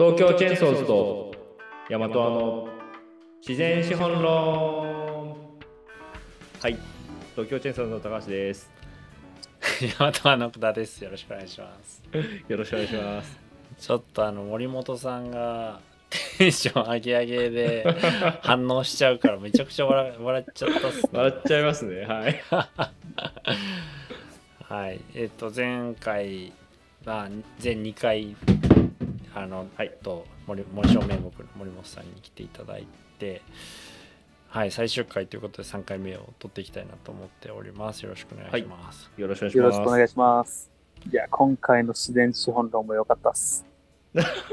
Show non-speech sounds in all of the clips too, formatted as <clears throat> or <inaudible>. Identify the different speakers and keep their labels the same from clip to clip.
Speaker 1: 東京チェーンソーズとヤマトアの自然資本論はい東京チェーンソーズの高橋です
Speaker 2: ヤマトの福田です。よろしくお願いします。<laughs>
Speaker 1: よろしくお願いします
Speaker 2: ちょっとあの森本さんが <laughs> テンション上げ上げで反応しちゃうからめちゃくちゃ笑笑っちゃったっすね。
Speaker 1: 笑っちゃいますねはい <laughs>
Speaker 2: はい。えっ、と前回まあ全2回あの、
Speaker 1: はい
Speaker 2: と森森正面目の森本さんに来ていただいて。はい、最終回ということで3回目を取っていきたいなと思っております。よろしくお願いします。
Speaker 1: よろしくお願いし
Speaker 3: よろ
Speaker 1: ます
Speaker 3: しくお願いします。いや、今回の自然資本論も良かったっす。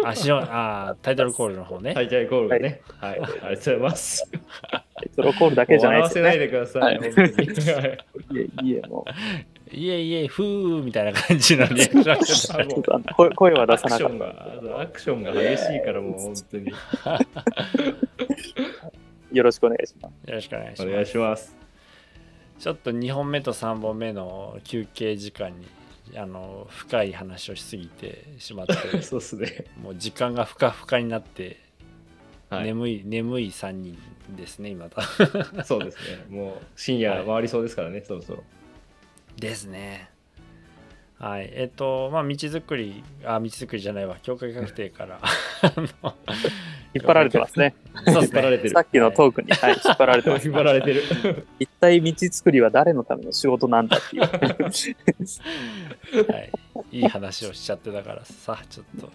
Speaker 2: あ、しろあタイトルコールの方ね。<laughs>
Speaker 1: タイトルコールがねはい、ありがとうございます
Speaker 3: タイトルコールだけじゃないですよね。
Speaker 1: 笑わせないでください、
Speaker 3: はい
Speaker 1: い <laughs>
Speaker 3: いえ、いえ、も
Speaker 2: いえいえ、ふーみたいな感じのリアクション。
Speaker 3: 声声は出
Speaker 1: アクシ
Speaker 3: さなかっ
Speaker 1: ョンがそうアクションが激しいからもう本当に。
Speaker 3: た。よろしくお願いします。
Speaker 2: よろしくお願いします。
Speaker 1: お願いします。
Speaker 2: ちょっと2本目と3本目の休憩時間にあの深い話をしすぎてしまって <laughs>
Speaker 1: そうっすね。
Speaker 2: もう時間がふかふかになって、
Speaker 1: はい。
Speaker 2: 眠い眠い3人ですね今だ
Speaker 1: そうですね。もう深夜回りそうですからね、そろそろ
Speaker 2: ですね。はい。えっ、とまあ道づくりあ道づくりじゃないわ。境界確定から。<laughs>
Speaker 3: 引っ張られてますね。
Speaker 2: そうですね
Speaker 1: 引っ張られてる。
Speaker 3: さっきのトークに、はい、引っ張られてます。
Speaker 1: 引っ。張られてる。
Speaker 3: 一体道作りは誰のための仕事なんだっていう。<laughs>
Speaker 2: はい、いい話をしちゃってたからさちょっと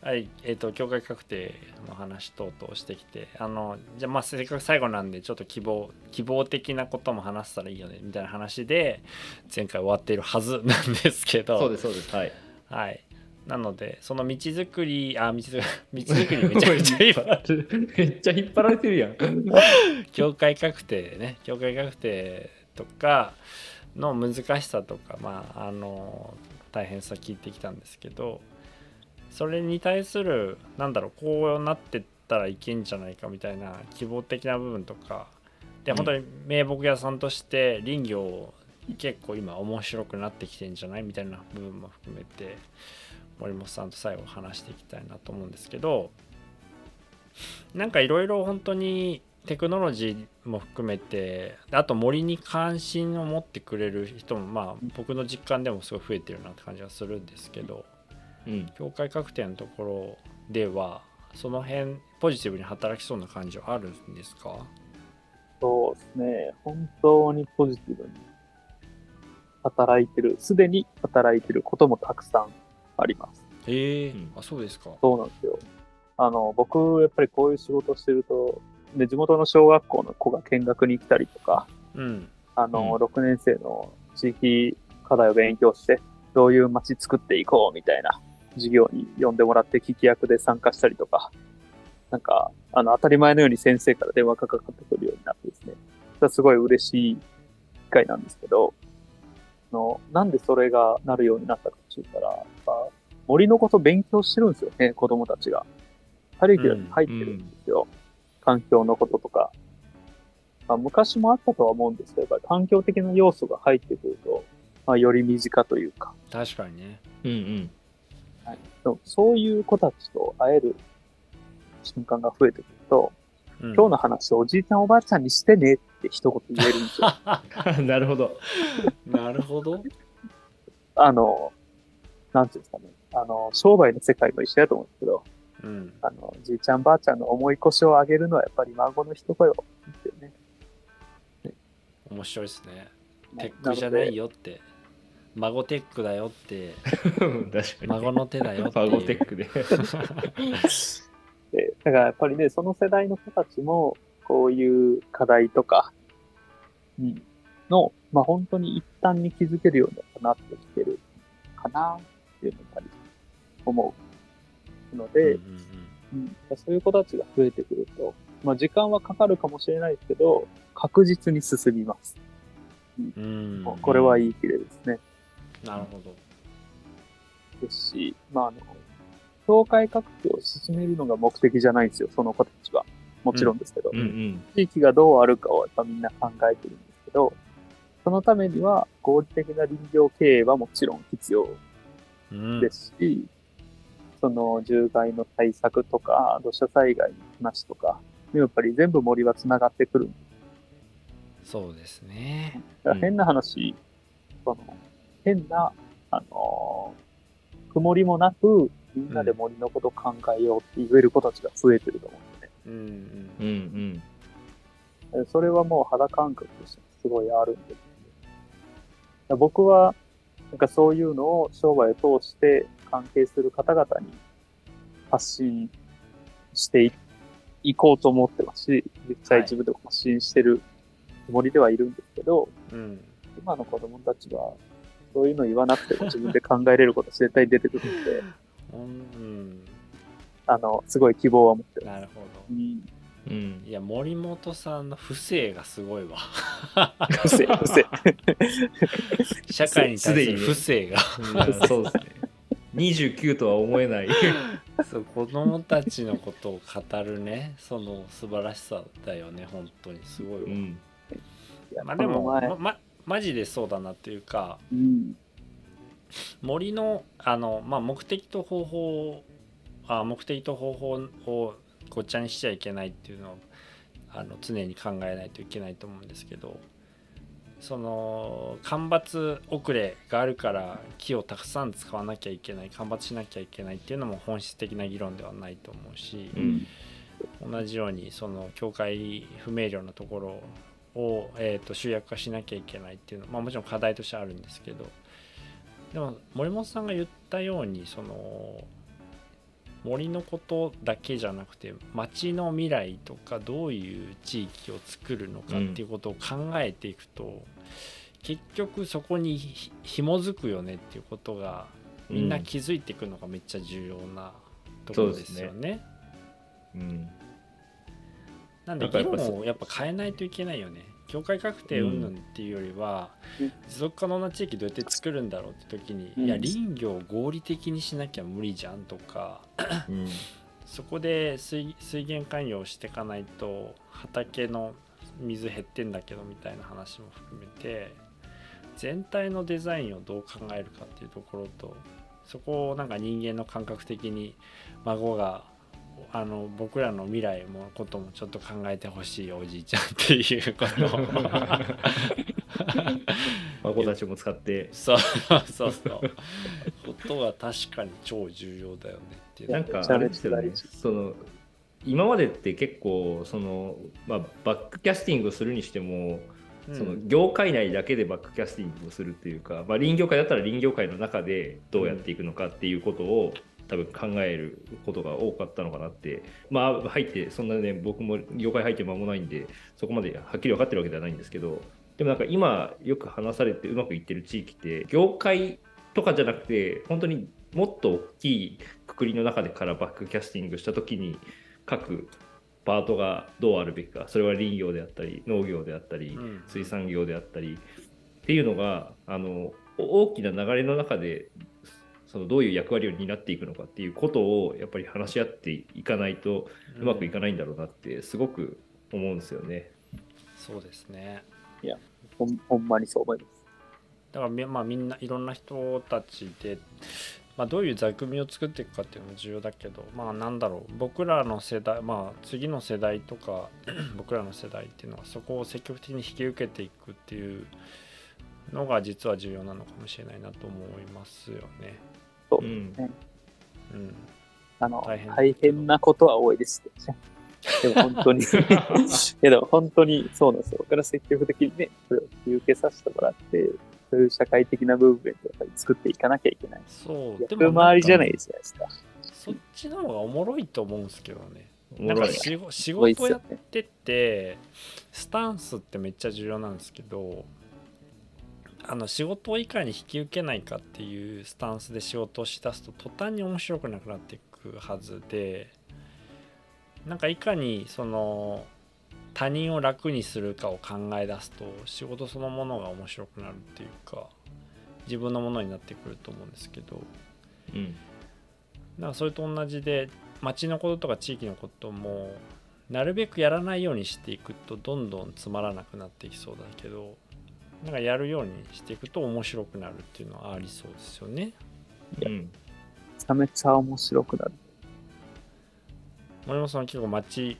Speaker 2: はいえっ、と境界確定の話等々してきてあのじゃあまあせっかく最後なんでちょっと希望希望的なことも話せたらいいよねみたいな話で前回終わっているはず <laughs> なんですけど。
Speaker 1: そうですそうです。はい。
Speaker 2: はい。なのでその道づくりあ道づ <laughs> 道づくりめちゃくちゃ今。<laughs>
Speaker 1: めっちゃ引っ張られてるやん。
Speaker 2: 境界確定ね。境界確定とかの難しさとかまああの大変さ聞いてきたんですけどそれに対するなんだろうこうなってったらいけんじゃないかみたいな希望的な部分とかで
Speaker 1: うん。
Speaker 2: 本当に名木屋さんとして林業結構今面白くなってきてんじゃないみたいな部分も含めて森本さんと最後話していきたいなと思うんですけどなんかいろいろ本当にテクノロジーも含めてあと森に関心を持ってくれる人もまあ僕の実感でもすごい増えてるなって感じがするんですけど
Speaker 1: うん。
Speaker 2: 境界確定のところではその辺ポジティブに働きそうな感じはあるんですか？
Speaker 3: そうですね。本当にポジティブに働いてる、すでに働いてることもたくさんあります。
Speaker 2: ええ。
Speaker 1: うん。
Speaker 2: あそうですか。
Speaker 3: そうなんですよ。あの、僕、やっぱりこういう仕事をしてると、で、地元の小学校の子が見学に来たりとか、
Speaker 2: うん。
Speaker 3: あの、
Speaker 1: うん。
Speaker 3: 6年生の地域課題を勉強して、どういう街作っていこうみたいな授業に呼んでもらって聞き役で参加したりとか、なんか、あの、当たり前のように先生から電話がかかってくるようになってですね、それはすごい嬉しい機会なんですけど、あの、なんでそれがなるようになったかって言ったら、やっぱ森のこと勉強してるんですよね、子供たちが。カリキュラムに入ってるんですよ。環境のこととか。まあ、昔もあったとは思うんですけど、やっぱり環境的な要素が入ってくると、まあ、より身近というか、
Speaker 2: 確かにね
Speaker 1: うんうん
Speaker 3: でもそういう子たちと会える瞬間が増えてくると、
Speaker 2: うん。
Speaker 3: 今日の話をおじいちゃんおばあちゃんにしてねって一言言えるんですよ。<laughs>
Speaker 1: なるほど。
Speaker 2: なるほど。
Speaker 3: あの、なんていうんですかね。あの、商売の世界も一緒だと思うんですけど、
Speaker 2: うん。
Speaker 3: あの、じいちゃんばあちゃんの重い腰を上げるのはやっぱり孫の一声をね。
Speaker 2: 面白いですね。テックじゃないよって孫テックだよって。<laughs>
Speaker 1: 確かに。
Speaker 2: 孫の手だよっていう。
Speaker 1: ファゴテックで。<laughs>
Speaker 3: で、だからやっぱりね、その世代の子たちも、こういう課題とか、にの、まあ本当に一旦に気づけるようになってきてるかなっていうのをやっぱり思うので、
Speaker 2: うん
Speaker 3: うんそういう子たちが増えてくると、まあ時間はかかるかもしれないですけど、確実に進みます。
Speaker 2: うん。
Speaker 3: これは言い切れですね。
Speaker 2: なるほど。
Speaker 3: ですし、まああの、境界確定を進めるのが目的じゃないんですよ、その子たちは。もちろんですけど。
Speaker 1: うん。うん
Speaker 3: 地域がどうあるかをやっぱみんな考えてるんですけど、そのためには合理的な林業経営はもちろん必要
Speaker 2: うん。
Speaker 3: ですし、その獣害の対策とか、土砂災害の話とか、やっぱり全部森は繋がってくる。んで
Speaker 2: そうですね。
Speaker 3: だから変な話、その、変な、あのー曇りもなく、みんなで森のこと考えようって言える子たちが増えてると思うんでね。
Speaker 2: うんうん
Speaker 1: うんうん。
Speaker 3: えそれはもう肌感覚としてすごいあるんですよね。だから僕は、なんかそういうのを商売を通して関係する方々に発信していいこうと思ってますし、実際自分でも発信してるつもりではいるんですけど、
Speaker 2: うん
Speaker 3: 今の子供たちは、そういうの言わなくても自分で考えれること絶対出てくるんで、
Speaker 2: うん
Speaker 3: あの、すごい希望は持ってます。
Speaker 2: なるほど
Speaker 3: うん。
Speaker 1: うん。
Speaker 2: いや森本さんの不正がすごいわ
Speaker 3: 不正、不正。<laughs>
Speaker 2: 社会に対する不正が
Speaker 1: そうですね。29とは思えない。
Speaker 2: そう子供たちのことを語るねその素晴らしさだよね本当にすごいわ、
Speaker 1: うん。
Speaker 3: いや
Speaker 2: まあでもままマジでそうだなっていうか
Speaker 3: うん。
Speaker 2: 森のあの、まあ、目的と方法あ目的と方法をごっちゃにしちゃいけないっていうのをあの常に考えないといけないと思うんですけどその間伐遅れがあるから木をたくさん使わなきゃいけない間伐しなきゃいけないっていうのも本質的な議論ではないと思うし、
Speaker 1: うん。
Speaker 2: 同じようにその境界不明瞭なところを、えー、と集約化しなきゃいけないっていうのは、まあ、もちろん課題としてあるんですけどでも森本さんが言ったようにその森のことだけじゃなくて町の未来とかどういう地域を作るのかっていうことを考えていくと、結局そこにひ紐づくよねっていうことがみんな気づいていくのがめっちゃ重要なところですよね。
Speaker 1: うん。
Speaker 2: なんで議論をやっぱ変えないといけないよね。境界確定云々っていうよりは、
Speaker 3: うん
Speaker 2: 持続可能な地域どうやって作るんだろうって時に、
Speaker 3: うん
Speaker 2: いや林業を合理的にしなきゃ無理じゃんとか
Speaker 1: うん。<laughs>
Speaker 2: そこで水水源関与をしていかないと畑の水減ってんだけどみたいな話も含めて全体のデザインをどう考えるかっていうところとそこをなんか人間の感覚的に孫があの僕らの未来もこともちょっと考えてほしいおじいちゃんっていうことを <laughs>
Speaker 1: 孫たちも使って。
Speaker 2: そうそうそうことが確かに超重要だよねっていう
Speaker 1: なんかあれですよね。その今までって結構その、まあ、バックキャスティングをするにしても、
Speaker 2: うん
Speaker 1: その業界内だけでバックキャスティングをするっていうか、まあ、林業界だったら林業界の中でどうやっていくのかっていうことを、多分考えることが多かったのかなって。まあ入ってそんなね僕も業界入って間もないんでそこまではっきり分かってるわけではないんですけど。でもなんか今よく話されてうまくいってる地域って業界とかじゃなくて本当にもっと大きいくくりの中でからバックキャスティングした時に各パートがどうあるべきかそれは林業であったり農業であったり
Speaker 2: うん。
Speaker 1: 水産業であったりっていうのがあの大きな流れの中でそのどういう役割を担っていくのかっていうことをやっぱり話し合っていかないとうまくいかないんだろうなってすごく思うんですよね。
Speaker 2: そうですね
Speaker 3: ほんほんまにそう思います。
Speaker 2: だからみ,、まあ、みんないろんな人たちで、まあ、どういう座組みを作っていくかっていうのも重要だけどまあなんだろう僕らの世代まあ次の世代とか <clears throat> 僕らの世代っていうのはそこを積極的に引き受けていくっていうのが実は重要なのかもしれないなと思いますよね。
Speaker 3: そう
Speaker 1: うん
Speaker 2: うん、
Speaker 3: あの、
Speaker 2: 大変
Speaker 3: 大変なことは多いです。<laughs> でも本当に、いやでも本当にそうなんですよ。僕から積極的にね、それを引き受けさせてもらって、そういう社会的なムーブメントをやっぱり作っていかなきゃいけない。
Speaker 2: そう
Speaker 3: 役回りじゃない
Speaker 2: い
Speaker 3: ですか。
Speaker 2: そっちの方がおもろいと思うんですけどね。なんか仕事やっ。ててスタンスってめっちゃ重要なんですけどあの仕事をいかに引き受けないかっていうスタンスで仕事をしだすと途端に面白くなくなっていくはずでなんかいかにその他人を楽にするかを考え出すと仕事そのものが面白くなるっていうか自分のものになってくると思うんですけど
Speaker 1: うん。
Speaker 2: なんかそれと同じで町のこととか地域のこともなるべくやらないようにしていくとどんどんつまらなくなっていきそうだけどなんかやるようにしていくと面白くなるっていうのはありそうですよね。
Speaker 1: うん
Speaker 3: ちゃめちゃ面白くなる。
Speaker 2: 森本さんは結構町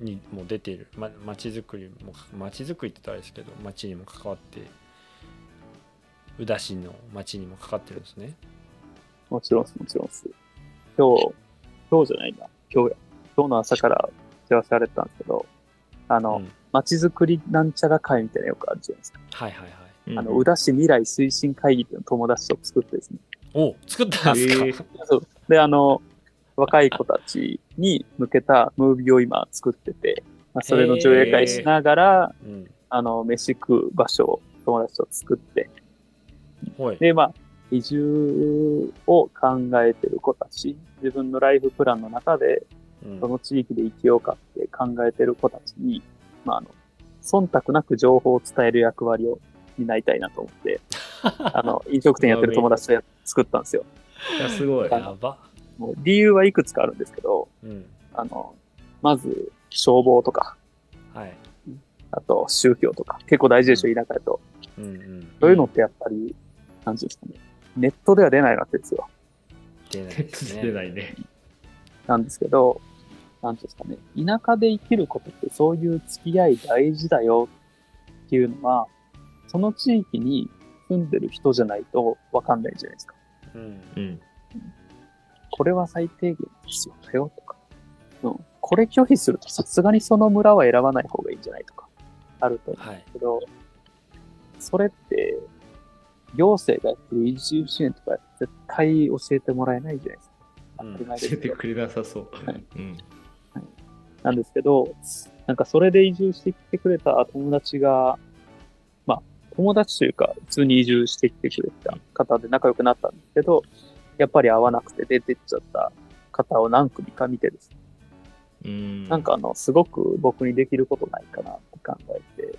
Speaker 2: にも出ている、ま、町づくりも町づくりって言ったらですけど町にも関わって宇田市の町にも関わってるんですね
Speaker 3: もちろんもちろんです。今日、今日じゃないな、今日や。今日の朝から幸せされてたんですけど、あの、
Speaker 2: うん。
Speaker 3: 街づくりなんちゃら会みたいなのよくあるじゃないですか。
Speaker 2: はいはいはい。
Speaker 3: あの、宇田市未来推進会議っていうのを友達と作ってですね。
Speaker 2: お作ったんですか、
Speaker 1: えー。
Speaker 3: そう。で、あの、若い子たちに向けたムービーを今作ってて、まあ、それの上映会しながら、
Speaker 2: うん。
Speaker 3: あの、飯食う場所を友達と作って、
Speaker 2: ほい。
Speaker 3: で、まあ、移住を考えてる子たち、自分のライフプランの中で、
Speaker 2: うん。
Speaker 3: その地域で生きようかって考えてる子たちに、まあ、あの、忖度なく情報を伝える役割を担いたいなと思って、<laughs> あの、飲食店やってる友達とや作ったんですよ。
Speaker 1: いやすごい。
Speaker 2: やば
Speaker 3: もう理由はいくつかあるんですけど、
Speaker 2: うん
Speaker 3: あの、まず、消防とか、
Speaker 2: はい
Speaker 3: あと宗教とか、結構大事でしょ、田舎だと。
Speaker 2: うんうん
Speaker 3: そういうのってやっぱり、なんていうんですかね、ネットでは出ないわけですよ。
Speaker 2: 出ない
Speaker 1: 手
Speaker 2: です
Speaker 1: 出な
Speaker 2: ね
Speaker 1: いね。
Speaker 3: なんですけど、なんていうんですかね、田舎で生きることってそういう付き合い大事だよっていうのは、その地域に住んでる人じゃないとわかんないじゃないですか。
Speaker 2: うん
Speaker 1: うん。
Speaker 3: これは最低限必要だよとか、うん、これ拒否するとさすがにその村は選ばない方がいいんじゃないとか、あると思うん
Speaker 2: はい
Speaker 3: ですけど、それって、行政がやってる移住支援とか絶対教えてもらえないじゃないですか。
Speaker 2: うん
Speaker 1: 教えてくれなさそう。
Speaker 3: はい
Speaker 1: うん。
Speaker 3: なんですけど、なんかそれで移住してきてくれた友達が、まあ、友達というか、普通に移住してきてくれた方で仲良くなったんですけど、やっぱり会わなくて出てっちゃった方を何組か見てですね、
Speaker 1: うん。
Speaker 3: なんかあの、すごく僕にできることないかなって考えて、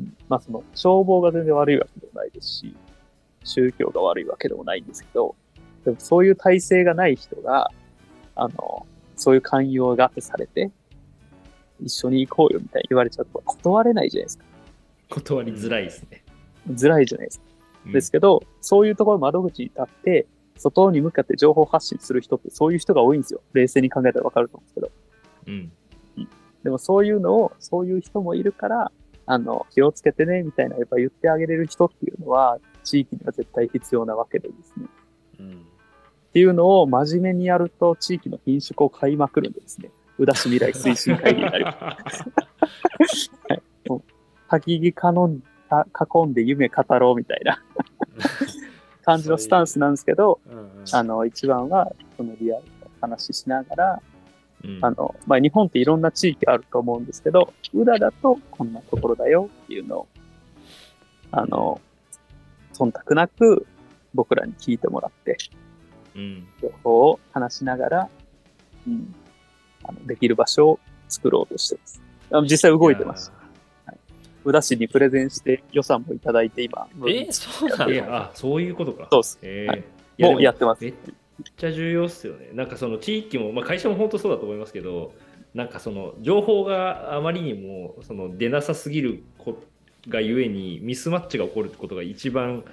Speaker 3: うんまあその、消防が全然悪いわけでもないですし、宗教が悪いわけでもないんですけど、でもそういう体制がない人が、あの、そういう寛容がされて、一緒に行こうよみたいに言われちゃうと断れないじゃないですか。
Speaker 1: 断りづらいですね。
Speaker 3: 辛いじゃないですか。
Speaker 1: うん
Speaker 3: ですけど、そういうところ窓口に立って、外に向かって情報発信する人ってそういう人が多いんですよ。冷静に考えたらわかると思うんですけど。
Speaker 1: うん。
Speaker 3: でもそういうのを、そういう人もいるから、あの、気をつけてね、みたいな、やっぱ言ってあげれる人っていうのは、地域には絶対必要なわけでですね。
Speaker 2: うん
Speaker 3: っていうのを真面目にやると、地域の品種を買いまくるんでですね。宇田市未来推進会議になります。焚き木かのんた囲んで夢語ろうみたいな感じのスタンスなんですけど、
Speaker 2: うんうん
Speaker 3: あの、一番は、そのリアルな話しながら、
Speaker 1: うん
Speaker 3: あの、まあ、日本っていろんな地域あると思うんですけど、裏だとこんなところだよっていうのを、あの、忖度なく僕らに聞いてもらって、
Speaker 1: うん。
Speaker 3: 情報を話しながら、うん、あのできる場所を作ろうとしてます。あの実際動いてます。宇田市にプレゼンして予算もいただいて今、
Speaker 2: えそうなの
Speaker 1: いやあ、そういうことか。
Speaker 3: そうです。
Speaker 1: え
Speaker 3: はい
Speaker 1: ーい
Speaker 3: もうやってます
Speaker 1: めっちゃ重要っすよね。なんかその地域も、まあ、会社も本当そうだと思いますけど、なんかその情報があまりにもその出なさすぎるこがゆえにミスマッチが起こるってことが一番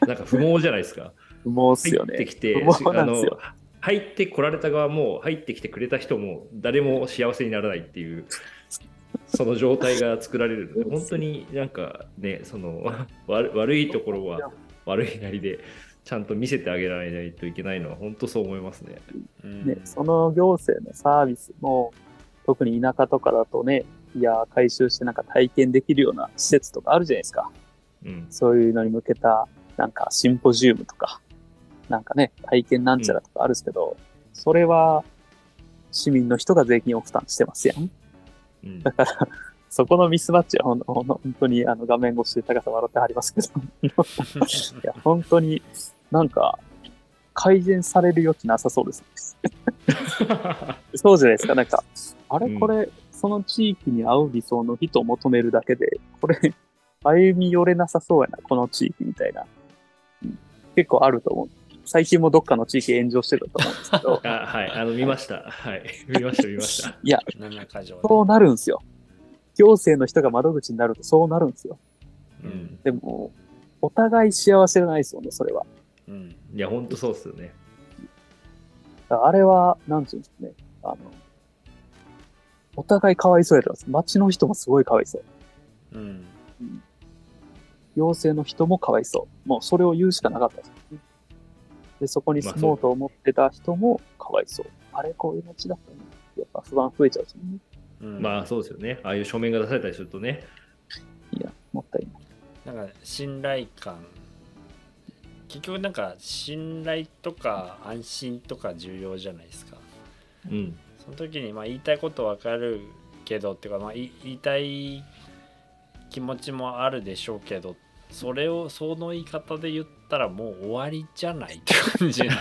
Speaker 1: なんか不毛じゃないですか。
Speaker 3: もうっすよね。
Speaker 1: 入ってきて、
Speaker 3: 不毛な
Speaker 1: あの
Speaker 3: んですよ。
Speaker 1: 入ってこられた側も入ってきてくれた人も誰も幸せにならないっていう。<laughs> その状態が作られるので、本当になんかね、その <laughs> 悪悪いところは悪いなりで、ちゃんと見せてあげられないといけないのは、本当そう思いますね。
Speaker 2: うん
Speaker 3: ね、その行政のサービスも、特に田舎とかだとね、いや、回収してなんか体験できるような施設とかあるじゃないですか。
Speaker 1: うん。
Speaker 3: そういうのに向けた、なんかシンポジウムとか、なんかね、体験なんちゃらとかあるんですけど、それは市民の人が税金を負担してますやん。
Speaker 1: うん
Speaker 3: だから、そこのミスマッチはほんほん本当にあの画面越しで高さ笑ってはりますけど、<laughs> いや、本当になんか改善される余地なさそうです。<laughs> そうじゃないですか。なんか、あれ
Speaker 1: うん
Speaker 3: これ、その地域に合う理想の人を求めるだけで、これ、歩み寄れなさそうやな、この地域みたいな。うん結構あると思う。最近もどっかの地域炎上してたと思うんですけど、<laughs>
Speaker 1: あはい、あの見ました。はい、<laughs> 見ました、見ました。
Speaker 3: いや、そうなるんですよ。行政の人が窓口になるとそうなるんですよ。
Speaker 2: うん
Speaker 3: でも、お互い幸せじゃないですよね、それは。
Speaker 2: うん
Speaker 1: いや、本当そうっすよね。
Speaker 3: あれは、なんていうんですかね。あの、お互いかわいそうやったんです。街の人もすごいかわいそう。
Speaker 2: うん
Speaker 3: 妖精の人もかわいそう。もうそれを言うしかなかったです。で、そこに住もうと思ってた人もかわいそう。あれ、こういう街だったね。やっぱ不安増えちゃうんですよね。
Speaker 2: うん
Speaker 1: まあそうですよね。ああいう書面が出されたりするとね。
Speaker 3: いや、もったいない。
Speaker 2: なんか信頼感結局なんか信頼とか安心とか重要じゃないですか
Speaker 1: うん。
Speaker 2: その時にまあ言いたいことわかるけどっていうかまあ言い言いたい気持ちもあるでしょうけどそれをその言い方で言ったらもう終わりじゃないって感じの。<laughs>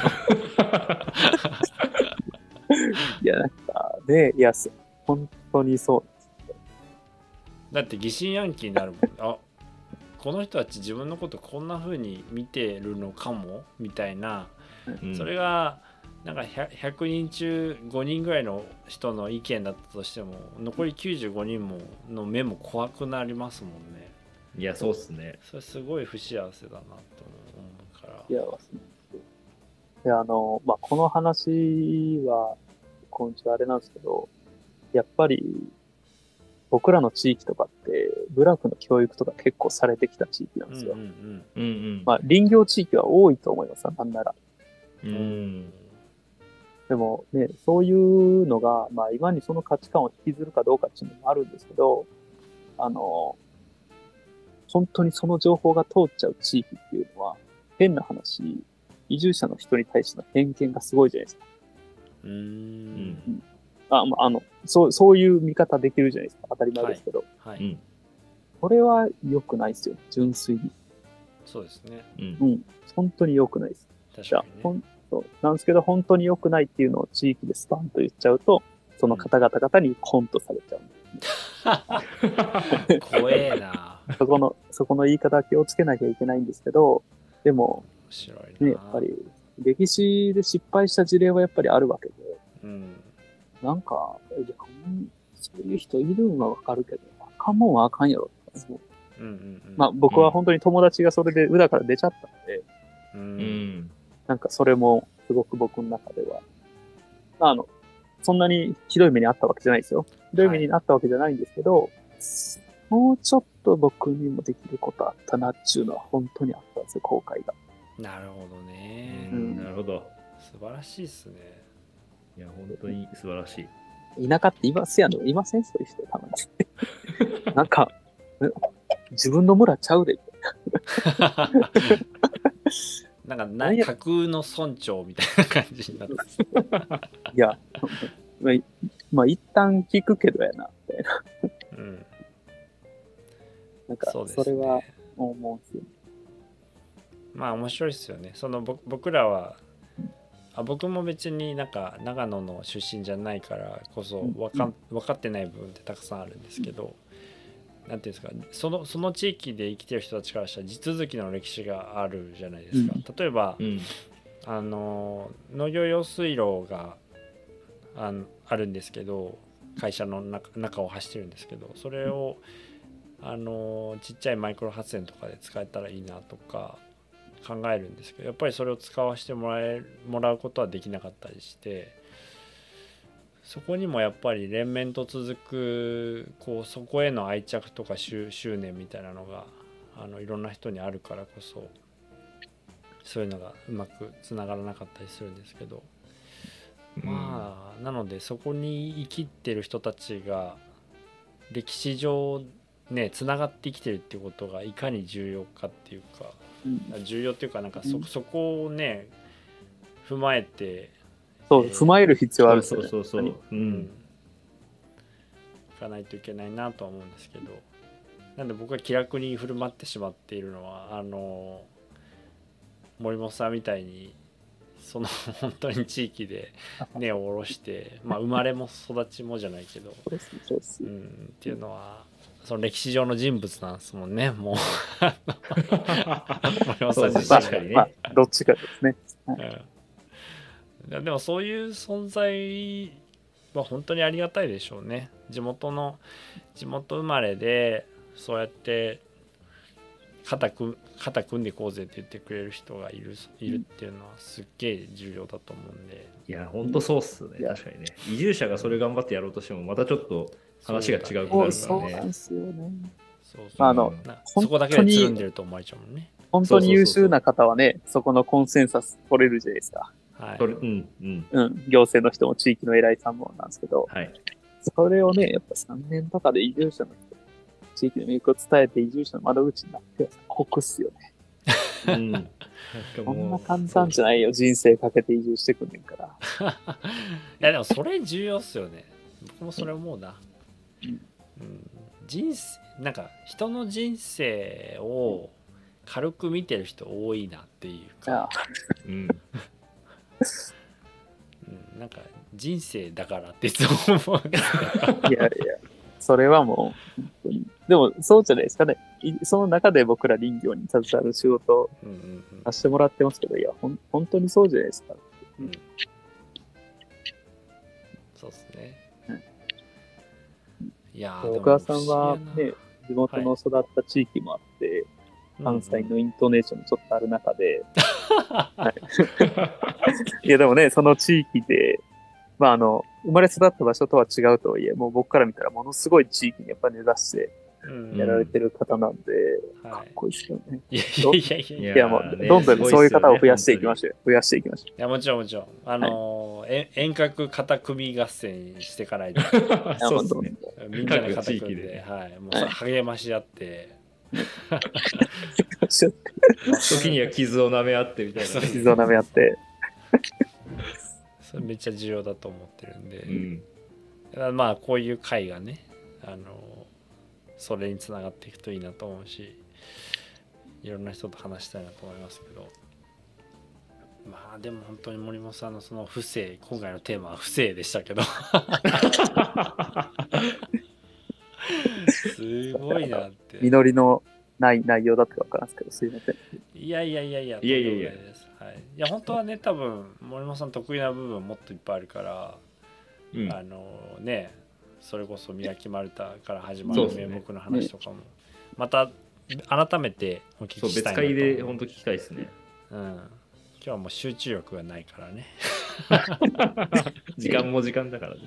Speaker 3: いや、なんか、で、いや、す本当にそう。
Speaker 2: だって疑心暗鬼になるもん。あこの人たち自分のことこんな風に見てるのかも？みたいな。
Speaker 1: うん。
Speaker 2: それがなんか 100, 100人中5人ぐらいの人の意見だったとしても残り95人もの目も怖くなりますもんね。
Speaker 1: いや、そうっすね。
Speaker 2: それすごい不幸せだなと思う。から
Speaker 3: いや、いや、あの、まあ、この話は、今週あれなんですけど、やっぱり、僕らの地域とかって、部落の教育とか結構されてきた地域なんですよ。まあ、林業地域は多いと思います、なんなら。
Speaker 1: う
Speaker 2: うん
Speaker 1: ん。
Speaker 3: でもね、そういうのが、まあ今にその価値観を引きずるかどうかっていうのもあるんですけど、あの、本当にその情報が通っちゃう地域っていうのは、変な話、移住者の人に対しての偏見がすごいじゃないですか。
Speaker 2: うーん
Speaker 1: ん
Speaker 3: あ、まあ、あの、そう、そういう見方できるじゃないですか。当たり前ですけど。
Speaker 2: はい、
Speaker 1: うん。
Speaker 3: これは良くないですよ。純粋に。
Speaker 2: そうですね
Speaker 1: うん
Speaker 3: う。ん。本当に良くないです。
Speaker 2: 確か、にね
Speaker 3: ほんなんですけど、本当に良くないっていうのを地域でスパンと言っちゃうと、その方々方にコントされちゃう。
Speaker 2: 怖えな <laughs>
Speaker 3: そこの、そこの言い方は気をつけなきゃいけないんですけど、でも、ね、やっぱり、歴史で失敗した事例はやっぱりあるわけで、
Speaker 2: うん。
Speaker 3: なんか、そういう人いるんはわかるけど、あかんもんはあかんやろって思う。
Speaker 2: うんうんうん。
Speaker 3: まあ、僕は本当に友達がそれで裏から出ちゃったんで、
Speaker 2: う
Speaker 1: うんん。
Speaker 3: なんかそれもすごく僕の中では、まあ、あの、そんなにひどい目にあったわけじゃないですよ。ひどい目にあったわけじゃないんですけど、もうちょっと僕にもできることあったなっていうのは本当にあったんですよ、後悔が。
Speaker 2: なるほどね、
Speaker 3: うん
Speaker 1: なるほど。
Speaker 2: 素晴らしいですね
Speaker 1: いや、本当に素晴らしい。
Speaker 3: 田舎っていますやんのいませんそういう人たまに。なんか、え <laughs> 自分の村ちゃうで。
Speaker 2: なんかな架空の村長みたいな感じになって
Speaker 3: いや、まあ、いまあ、一旦聞くけどやな、みたいな。
Speaker 2: うん
Speaker 3: なんか、
Speaker 2: そ
Speaker 3: れは思うんですよ。
Speaker 2: まあ面白いですよね。そのぼ僕らはあ僕も別になんか長野の出身じゃないからこそ
Speaker 3: うん。
Speaker 2: わかん分かってない部分ってたくさんあるんですけど、なんていうんですかそのその地域で生きてる人たちからしたら地続きの歴史があるじゃないですか、例えば、
Speaker 1: うん。
Speaker 2: あの農業用水路があのあるんですけど会社の中中を走ってるんですけどそれをあのちっちゃいマイクロ発電とかで使えたらいいなとか考えるんですけどやっぱりそれを使わせてもらえもらうことはできなかったりしてそこにもやっぱり連綿と続くこうそこへの愛着とか執執念みたいなのがあのいろんな人にあるからこそそういうのがうまくつながらなかったりするんですけど、まあなのでそこに生きてる人たちが歴史上ねつながって生きてるってことがいかに重要かっていうか
Speaker 3: うん
Speaker 2: 重要っていうかなんかそ,、
Speaker 3: うん
Speaker 2: そこをね踏まえて
Speaker 3: そう、
Speaker 2: えー
Speaker 3: 踏まえる必要ある
Speaker 1: そ。うそうそう。う
Speaker 2: うん
Speaker 1: ん。
Speaker 2: いかないといけないなとは思うんですけどなんで僕が気楽に振る舞ってしまっているのはあの森本さんみたいにその <laughs> 本当に地域で根を下ろして、まあ、生まれも育ちもじゃないけど、
Speaker 3: そうですね、そうですね。
Speaker 2: うん、っていうのはその歴史上の人物なんですもんね。もう。森本さん自
Speaker 3: まあ
Speaker 2: 身が
Speaker 1: 確かにね
Speaker 3: まあ、どっちかですね。
Speaker 2: うん。いやでもそういう存在は本当にありがたいでしょうね。地元の地元生まれでそうやって肩く肩組んでいこうぜって言ってくれる人がいるいるっていうのはすっげえ重要だと思うんで。
Speaker 1: いや、ほんとそうっすね。確かにね。移住者がそれ頑張ってやろうとしても、またちょっと話が違うくなら
Speaker 3: ですよね。
Speaker 2: そうそう
Speaker 3: まああの
Speaker 2: な
Speaker 3: 本当に
Speaker 2: そこだけでつるんでると思われちゃうもんね
Speaker 3: 本当に優秀な方はね、そこのコンセンサス取れるじゃないですか。
Speaker 2: はい
Speaker 1: それうん、うん。
Speaker 3: うん。行政の人も地域の偉いさんもなんですけど、
Speaker 1: はい。
Speaker 3: それをね、やっぱ3年とかで移住者の人、地域の魅力を伝えて移住者の窓口になって、酷っすよね。
Speaker 1: うん。なんか
Speaker 3: こんな簡単じゃないよ。人生かけて移住してくんねんから。<laughs>
Speaker 2: いやでもそれ重要っすよね僕もそれ思うな、
Speaker 3: うん。
Speaker 2: うん、人生なんか人の人生を軽く見てる人多いなっていうか、、
Speaker 1: うん。
Speaker 2: うん、なんか人生だからっていつも思う
Speaker 3: いやいや、それはもう。でも、そうじゃないですかね。いその中で僕ら林業に携わる仕事をさせてもらってますけど、いや、ほん本当にそうじゃないですか。
Speaker 2: うん。そうっすね。
Speaker 3: うん
Speaker 2: いやー
Speaker 3: 小川さんはね、地元の育った地域もあって、
Speaker 2: 不思議やな
Speaker 3: 関西のイントネーションもちょっとある中で、
Speaker 2: うんうん。
Speaker 3: い。<laughs> やでもね、その地域で、まああの、生まれ育った場所とは違うとはいえ、もう僕から見たらものすごい地域にやっぱ根ざして
Speaker 2: うん
Speaker 3: やられてる方なんで、
Speaker 2: はい
Speaker 3: かっこいいですよね。
Speaker 2: いやいやいやいやいや
Speaker 1: いや
Speaker 3: いやもう、
Speaker 1: ね
Speaker 3: どんどんそういう方を増やしていきましょうよ。増やしていきましょ
Speaker 2: いやもちろんもちろんあのーえ遠隔肩組合戦していかないと
Speaker 3: う。<laughs>
Speaker 1: そうですね。
Speaker 2: みんなで肩組んで
Speaker 1: で
Speaker 2: はい、もう励まし合って、<laughs>
Speaker 1: 時には傷を舐め合ってみたいな <laughs> ね。
Speaker 3: 傷を舐め合って。
Speaker 2: それめっちゃ重要だと思ってるんで、
Speaker 1: うん。
Speaker 2: まあこういう会がねあのそれにつながっていくといいなと思うしいろんな人と話したいなと思いますけど。まあでも本当に森本さんのその不正今回のテーマは不正でしたけど。<laughs> すごいなって。
Speaker 3: 実りのない内容だったかわからんですけど、すいません。
Speaker 2: いやいやいやいや
Speaker 1: いやいやいや。
Speaker 2: はい、いや本当はね多分森本さん得意な部分もっといっぱいあるから、
Speaker 1: うん。
Speaker 2: あのねそれこそ宮城丸太から始まる名目の話とかも、また改めてお聞きしたいなと
Speaker 1: 会で本当聞きたいですね。
Speaker 2: うん、今日はもう集中力がないからね <laughs>
Speaker 1: 時間も時間だからね。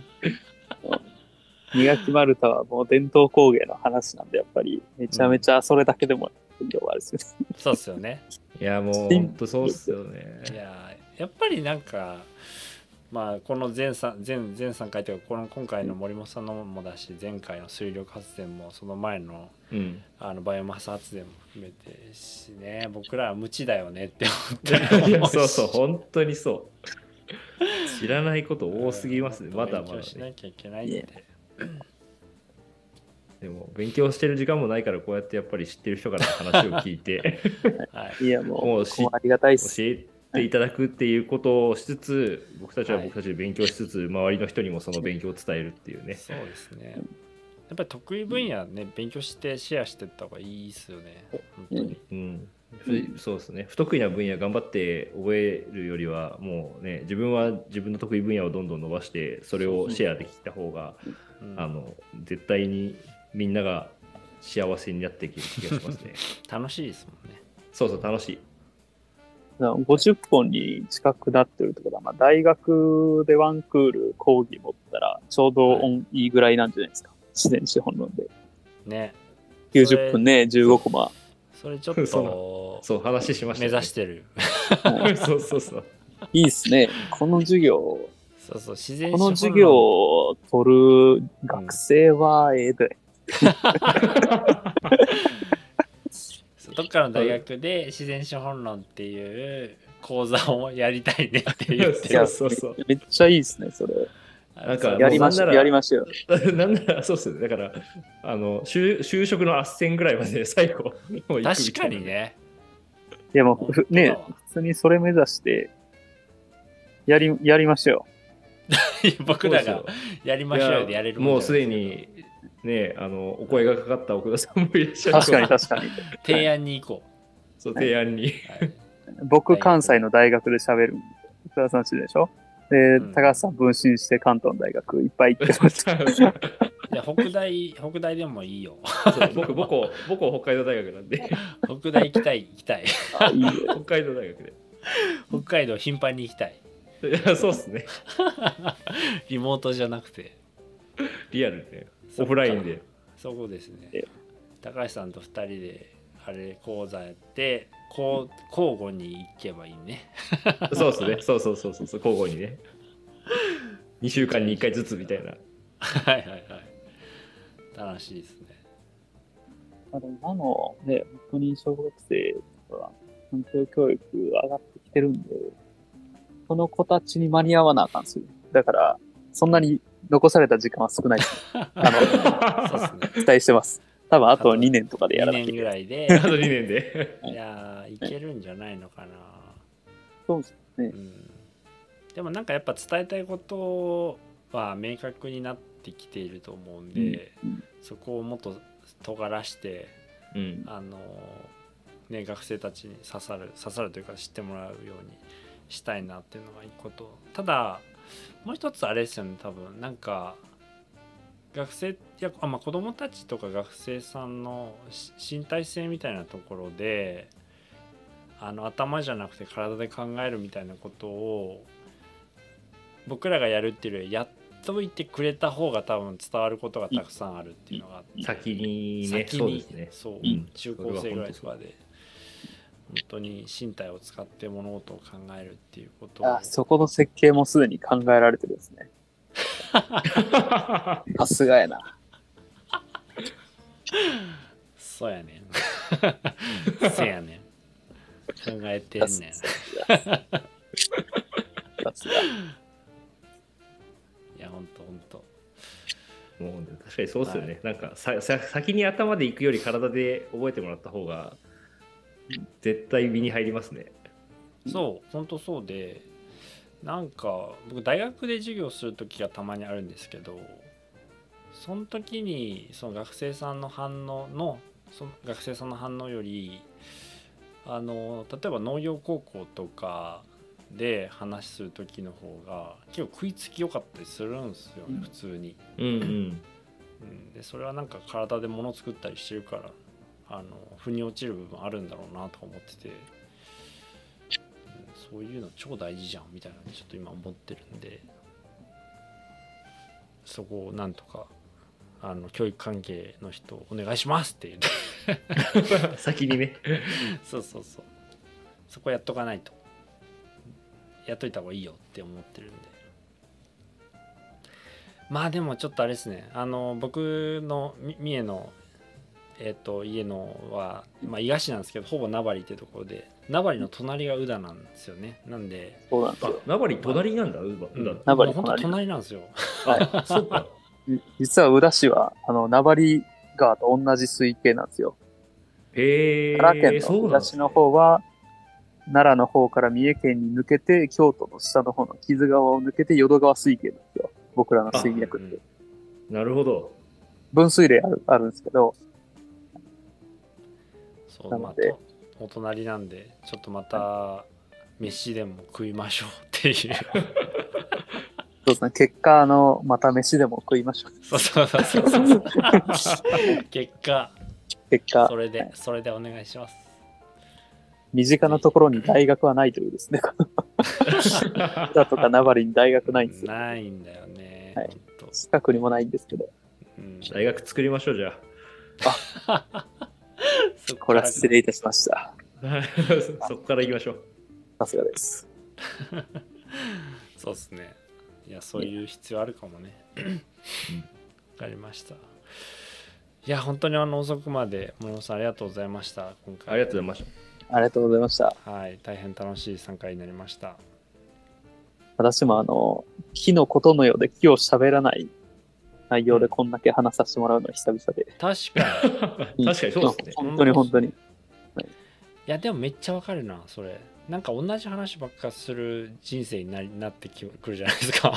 Speaker 3: 磨き丸太はもう伝統工芸の話なんで、やっぱりめちゃめちゃそれだけでも今日はあれですよね。
Speaker 2: そうっすよね
Speaker 1: いや、もう本当そうっすよね。
Speaker 2: いややっぱりなんかまあこの前三前前3回というかこの今回の森本さんのもだし前回の水力発電もその前の
Speaker 1: うん。
Speaker 2: あのバイオマス発電も含めてしね僕らは無知だよねって思うし
Speaker 1: やそうそう、本当にそう。知らないこと多すぎますね、まだまだ
Speaker 2: 勉強しな
Speaker 1: ね。
Speaker 2: きゃいけないって
Speaker 1: でも、勉強してる時間もないから、こうやってやっぱり知ってる人から話を聞いて、<laughs>
Speaker 2: はい
Speaker 3: いや、もう、
Speaker 1: もう
Speaker 3: ありがたいっす。
Speaker 1: 教えていただくっていうことをしつつ、僕たちは
Speaker 2: はい
Speaker 1: 僕たちで勉強しつつ、周りの人にもその勉強を伝えるっていうね。
Speaker 2: そうですねやっぱり得意分野ね勉強してシェアしてった方がいいですよね本当に
Speaker 1: うん。ふそうですね。不得意な分野頑張って覚えるよりは、もうね、自分は自分の得意分野をどんどん伸ばして、それをシェアできた方が、
Speaker 2: うん
Speaker 1: あの、絶対にみんなが幸せになっていける気がしますね。<laughs>
Speaker 2: 楽しいですもんね
Speaker 1: そうそう、楽しい。
Speaker 3: 50本に近くなってるってことは、まあ、大学でワンクール講義持ったら、ちょうどオンいいぐらいなんじゃないですか。自然資本論で。
Speaker 2: ね
Speaker 3: 90分ね、15コマ。
Speaker 2: それちょっと
Speaker 1: そう、話しました、
Speaker 2: 目指してる
Speaker 1: そうそうそう。
Speaker 3: いいっすね。この授業、
Speaker 2: そうそう自然
Speaker 3: この授業を取る学生はええで。<laughs>
Speaker 2: どっかの大学で自然資本論っていう講座をやりたいねって言って
Speaker 3: いや <laughs>
Speaker 1: そうそう
Speaker 3: めめっちゃいいっすね、それ。
Speaker 1: なんか
Speaker 3: やりましょう、やりましょう。
Speaker 1: なんなら <laughs> そうっすね。だから、あの、就就職の斡旋ぐらいまで最後、
Speaker 2: 確かに。ね
Speaker 3: いやもうふ、ね、普通にそれ目指して、やり、やりましょ <laughs>
Speaker 2: 僕らがやりましょうよでやれる
Speaker 1: もうすでに、ね、あの、お声がかかった奥田さんもいらっし
Speaker 3: う。
Speaker 1: ゃる
Speaker 3: 確かに確かに。
Speaker 2: 提案に行こ
Speaker 1: そう、提案に。
Speaker 2: う、はい
Speaker 3: 僕、関西の大学で喋る。福田さん知るでしょ？で、
Speaker 2: ん
Speaker 3: 高橋さん分身して関東の大学いっぱい行ってます。<laughs>
Speaker 2: いや北大北大でもいいよ
Speaker 1: 僕母校母校北海道大学なんで
Speaker 2: 北大行きたい行きたい
Speaker 3: あいいね。
Speaker 1: 北海道大学で
Speaker 2: 北海道頻繁に行きたい
Speaker 1: いやそうっすね
Speaker 2: リモートじゃなくて
Speaker 1: リアルでオフラインで。
Speaker 2: そこですね。
Speaker 3: え。
Speaker 2: 高橋さんと2人であれ講座やってこう交互に行けばいいね。<laughs>
Speaker 1: そうっすね。そうそうそうそうそう。交互にね。2週間に1回ずつみたいな。
Speaker 2: はいはいはい。楽しいですね。
Speaker 3: あの今のね、本当に小学生とか、環境教育上がってきてるんで、この子たちに間に合わなあかんすよ。だから、そんなに残された時間は少ないです。<laughs> あ
Speaker 2: そう
Speaker 3: の、
Speaker 2: ですね
Speaker 3: 期待してます。多分あと
Speaker 2: あと
Speaker 3: 2年とかでや
Speaker 2: 2年
Speaker 3: らなきゃいけない。
Speaker 2: ぐらいで <laughs>
Speaker 1: あと2年で
Speaker 2: いやーいけるんじゃないのかな
Speaker 3: そうですね。
Speaker 2: うんでもなんかやっぱ伝えたいことは明確になってきていると思うんで、
Speaker 3: うん
Speaker 2: そこをもっと尖らして
Speaker 1: うん
Speaker 2: あのね学生たちに刺さる刺さるというか知ってもらうようにしたいなっていうのが一個とただもう一つあれですよね多分。なんか学生いやあ、まあ、子供たちとか学生さんのし身体性みたいなところであの頭じゃなくて体で考えるみたいなことを僕らがやるっていうよりやっといてくれた方が多分伝わることがたくさんあるっていうのがあって
Speaker 1: 先にね
Speaker 2: 先に
Speaker 1: そうですね。
Speaker 2: そう
Speaker 1: うん。
Speaker 2: 中高生ぐらいとかで本当に身体を使って物事を考えるっていうことを。
Speaker 3: あ、そこの設計もすでに考えられてるんですね。<laughs> さすがやな。
Speaker 2: そうやねん。せやねん。考えてんねん。
Speaker 3: さすが。<laughs>
Speaker 2: いやほんとほんと。
Speaker 1: もう確かにそうっすよね、なんかさ <laughs> さ先に頭で行くより体で覚えてもらった方が絶対身に入りますね。
Speaker 2: そうほんとそうでなんか僕大学で授業する時がたまにあるんですけどその時にその学生さんの反応のその学生さんの反応よりあの例えば農業高校とかで話する時の方が結構食いつき良かったりするんですよね、
Speaker 3: うん。
Speaker 2: 普通に、
Speaker 1: うんうん。
Speaker 2: うん。でそれはなんか体で物作ったりしてるからあの腑に落ちる部分あるんだろうなとか思ってて、うんそういうの超大事じゃんみたいなのちょっと今思ってるんでそこをなんとかあの教育関係の人お願いしますって言って
Speaker 1: 先にね。
Speaker 2: そうそうそう。そこやっとかないと。やっといた方がいいよって思ってるんで。まあでもちょっとあれですね。あの僕のみ三重のえっ、と家のは、まあ、伊賀市なんですけどほぼ名張ってところで名張の隣が宇田なんですよね。なんで、
Speaker 1: あ
Speaker 3: そうなんですよ。
Speaker 1: 名張隣なんだウーバ
Speaker 2: うん。
Speaker 1: ー
Speaker 3: 名張
Speaker 2: 本当
Speaker 3: 隣。
Speaker 2: 隣なんですよ。
Speaker 1: あ <laughs> そうか。
Speaker 3: じ実は宇田市は、あの、名張川と同じ水系なんですよ。
Speaker 1: へえ
Speaker 3: 奈良県
Speaker 1: そうなんだ
Speaker 3: の方は、奈良の方から三重県に抜けて、京都の下の方の木津川を抜けて淀川水系なんですよ。僕らの水脈って。
Speaker 1: なるほど。
Speaker 3: 分水嶺あるあるんですけど、なので。
Speaker 2: まあとお隣なんでちょっとまた飯でも食いましょうっていう。
Speaker 3: そうですね、結果、あの、また飯でも食いましょう。
Speaker 2: そうそうそうそうそう。結果。
Speaker 3: 結果。
Speaker 2: そ、れでそれでお願いします。
Speaker 3: 身近なところに大学はないというですね。だとか名張に大学ないんですよ。
Speaker 2: ないんだよね、
Speaker 3: はい。近くにもないんですけど、
Speaker 2: うん、
Speaker 1: 大学作りましょうじゃ
Speaker 2: そっから
Speaker 3: これは失礼いたしました。
Speaker 1: あ <laughs> そこから行きましょう。
Speaker 3: さすがです。<laughs>
Speaker 2: そうですね。いやそういう必要あるかもね。わかりました。いや本当にあの遅くまで諸野さんありがとうございました。今回。
Speaker 1: ありがとうございました。
Speaker 3: ありがとうございました。
Speaker 2: はい大変楽しい参加になりました。
Speaker 3: 私もあの、木のことのようで木を喋らない内容でこんだけ話させてもらうのは久々で。
Speaker 2: 確かに。<laughs> い
Speaker 1: 確かにそうですね。
Speaker 3: 本当に本当に。
Speaker 2: やでもめっちゃわかるなそれ。なんか同じ話ばっかする人生になりなってきくるじゃないですか。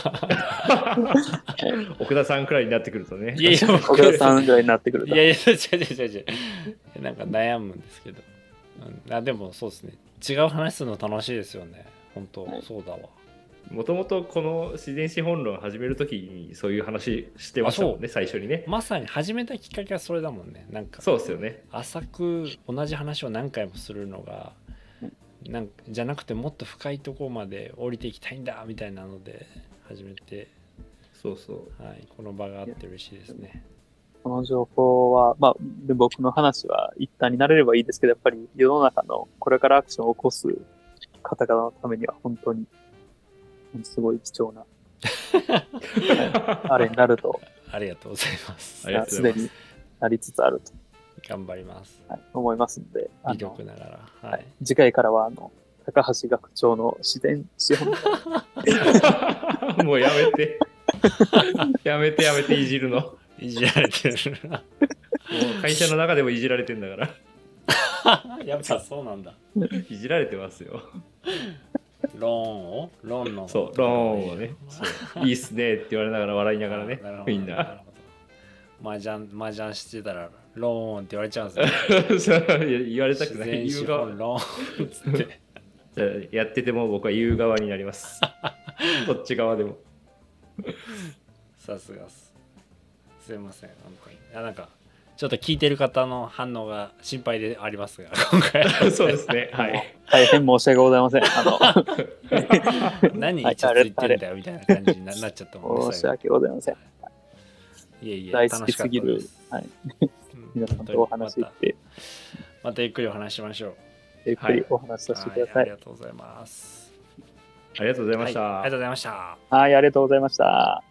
Speaker 1: 奥田さんくらいになってくるとね。
Speaker 2: いやいや <laughs> 僕
Speaker 3: 岡田さんぐらいになってくると。
Speaker 2: いやいや違う違う違う違う。なんか悩むんですけど、うん、あでもそうですね。違う話するの楽しいですよね。本当
Speaker 3: はい。
Speaker 2: そうだわ
Speaker 1: もともとこの自然資本論始めるときにそういう話してましたもんね最初にね。
Speaker 2: まさに始めたきっかけはそれだもんねなんか。
Speaker 1: そうですよね。
Speaker 2: 浅く同じ話を何回もするのがなんじゃなくてもっと深いところまで降りていきたいんだみたいなので始めて、
Speaker 1: そうそう。
Speaker 2: はい、この場があって嬉しいですね。
Speaker 3: この情報は、まあ、で僕の話は一旦になれればいいですけど、やっぱり世の中のこれからアクションを起こす方々のためには本当に、すごい貴重な、<laughs> あれになると、
Speaker 2: ありがとうございます
Speaker 1: す
Speaker 3: すでになりつつあると、
Speaker 2: 頑張ります。
Speaker 3: はい思いますので、あ
Speaker 2: 力ながら。は
Speaker 3: はい
Speaker 2: い。
Speaker 3: 次回からは、あの、高橋学長の自然資本 <laughs>
Speaker 1: もうやめて <laughs> やめてやめていじるのも
Speaker 2: いじられてる。
Speaker 1: う会社の中でもいじられてんだから
Speaker 2: やっぱそうなんだ。
Speaker 1: いじられてますよ
Speaker 2: ローンをローンの。
Speaker 1: そうローンをねいいっすねって言われながら笑いながらね <laughs> みんな
Speaker 2: 麻雀麻雀してたらローンって言われちゃうんですね。<laughs>
Speaker 1: そういや言われたく
Speaker 2: 自
Speaker 1: ない言う側
Speaker 2: 本ローンっ
Speaker 1: やってても僕は言う側になります <laughs> どっち側でも
Speaker 2: さすがっす。すいません、本当に。いやなんか、ちょっと聞いてる方の反応が心配でありますが、<laughs> 今回。
Speaker 1: そうですねはい
Speaker 3: 大変申し訳ございません。あの、<laughs>
Speaker 2: 何一つ言ってんだよみたいな感じにななっちゃったもんね。
Speaker 3: 申し訳ございません。
Speaker 2: いえいえ、
Speaker 3: 大好きすぎる
Speaker 2: 楽しかったです
Speaker 3: はい、
Speaker 2: うん
Speaker 3: 皆さんとお話し
Speaker 2: ま
Speaker 3: して、
Speaker 2: たまたゆっくりお話ししましょう。
Speaker 3: ゆっくりお話しさせてくださ
Speaker 2: はいあり
Speaker 3: い。
Speaker 2: がとうございます。
Speaker 1: ありがとうございました、
Speaker 2: はいありがとうございました。
Speaker 3: はい、ありがとうございました。